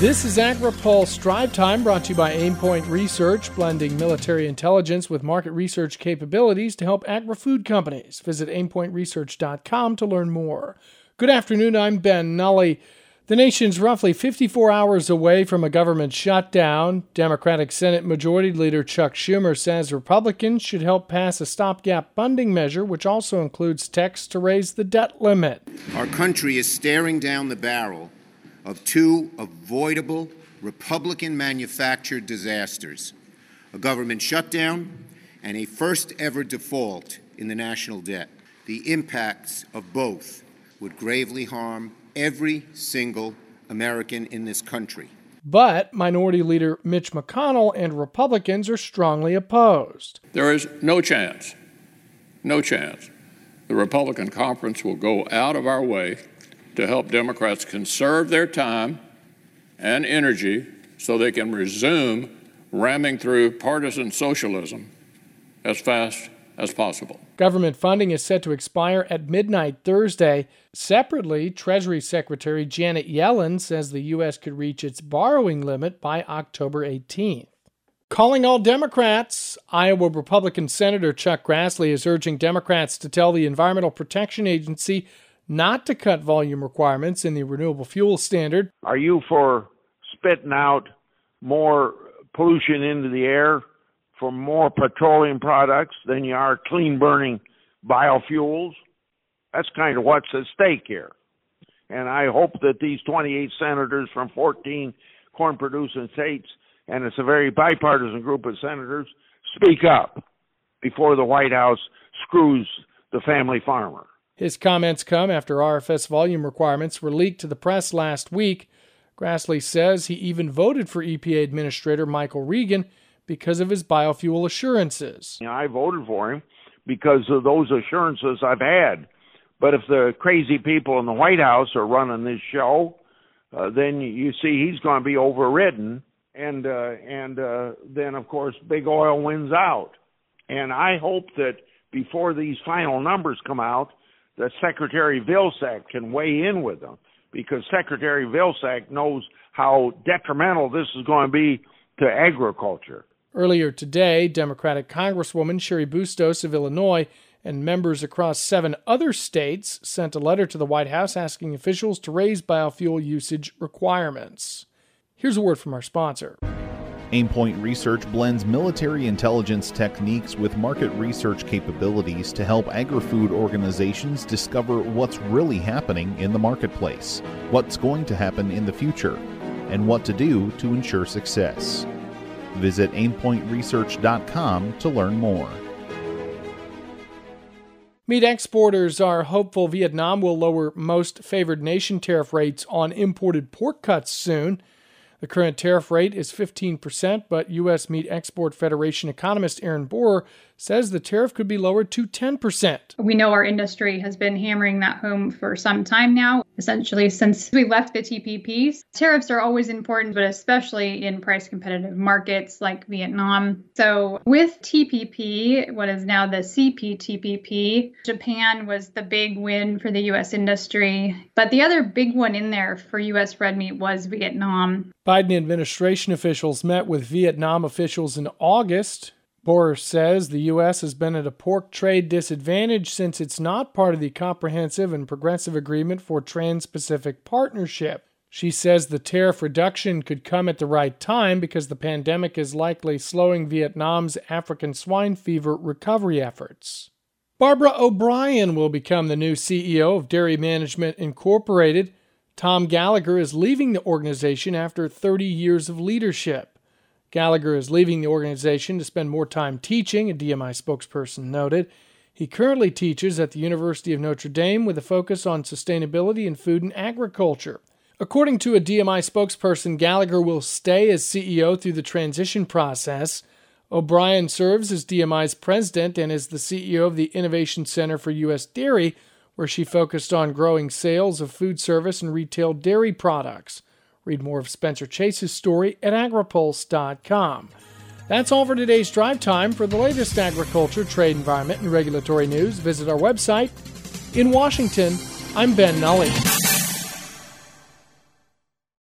This is AgriPulse Drive Time brought to you by Aimpoint Research, blending military intelligence with market research capabilities to help agri-food companies. Visit aimpointresearch.com to learn more. Good afternoon, I'm Ben Nuelle. The nation's roughly 54 hours away from a government shutdown. Democratic Senate Majority Leader Chuck Schumer says Republicans should help pass a stopgap funding measure, which also includes text to raise the debt limit. Our country is staring down the barrel of two avoidable Republican manufactured disasters a government shutdown and a first ever default in the national debt. The impacts of both would gravely harm every single American in this country. But Minority Leader Mitch McConnell and Republicans are strongly opposed. There is no chance, no chance, the Republican conference will go out of our way to help Democrats conserve their time and energy so they can resume ramming through partisan socialism as fast as possible. Government funding is set to expire at midnight Thursday. Separately, Treasury Secretary Janet Yellen says the U.S. could reach its borrowing limit by October 18th. Calling all Democrats, Iowa Republican Senator Chuck Grassley is urging Democrats to tell the Environmental Protection Agency not to cut volume requirements in the renewable fuel standard. Are you for spitting out more pollution into the air for more petroleum products than you are clean burning biofuels? That's kind of what's at stake here. And I hope that these 28 senators from 14 corn producing states, and it's a very bipartisan group of senators, speak up before the White House screws the family farmer. His comments come after RFS volume requirements were leaked to the press last week. Grassley says he even voted for EPA Administrator Michael Regan because of his biofuel assurances. I voted for him because of those assurances I've had. But if the crazy people in the White House are running this show, uh, then you see he's going to be overridden, and uh, and uh, then of course big oil wins out. And I hope that before these final numbers come out, that Secretary Vilsack can weigh in with them because Secretary Vilsack knows how detrimental this is going to be to agriculture. Earlier today, Democratic Congresswoman Cheri Bustos of Illinois and members across seven other states sent a letter to the White House asking officials to raise biofuel usage requirements. Here's a word from our sponsor. Aimpoint Research blends military intelligence techniques with market research capabilities to help agri food organizations discover what's really happening in the marketplace, what's going to happen in the future, and what to do to ensure success. Visit aimpointresearch.com to learn more. Meat exporters are hopeful Vietnam will lower most favored nation tariff rates on imported pork cuts soon. The current tariff rate is 15%, but U.S. Meat Export Federation economist Erin Borror says the tariff could be lowered to 10%. We know our industry has been hammering that home for some time now, essentially since we left the TPP. Tariffs are always important, but especially in price competitive markets like Vietnam. So, with TPP, what is now the CPTPP, Japan was the big win for the U.S. industry. But the other big one in there for U.S. red meat was Vietnam. Biden administration officials met with Vietnam officials in August. Borror says the U.S. has been at a pork trade disadvantage since it's not part of the comprehensive and progressive agreement for Trans Pacific Partnership. She says the tariff reduction could come at the right time because the pandemic is likely slowing Vietnam's African swine fever recovery efforts. Barbara O'Brien will become the new CEO of Dairy Management Incorporated. Tom Gallagher is leaving the organization after 30 years of leadership. Gallagher is leaving the organization to spend more time teaching, a DMI spokesperson noted. He currently teaches at the University of Notre Dame with a focus on sustainability in food and agriculture. According to a DMI spokesperson, Gallagher will stay as CEO through the transition process. O'Brien serves as DMI's president and is the CEO of the Innovation Center for U.S. Dairy, where she focused on growing sales of food service and retail dairy products. Read more of Spencer Chase's story at agripulse.com. That's all for today's drive time. For the latest agriculture, trade, environment, and regulatory news, visit our website. In Washington, I'm Ben Nuelle.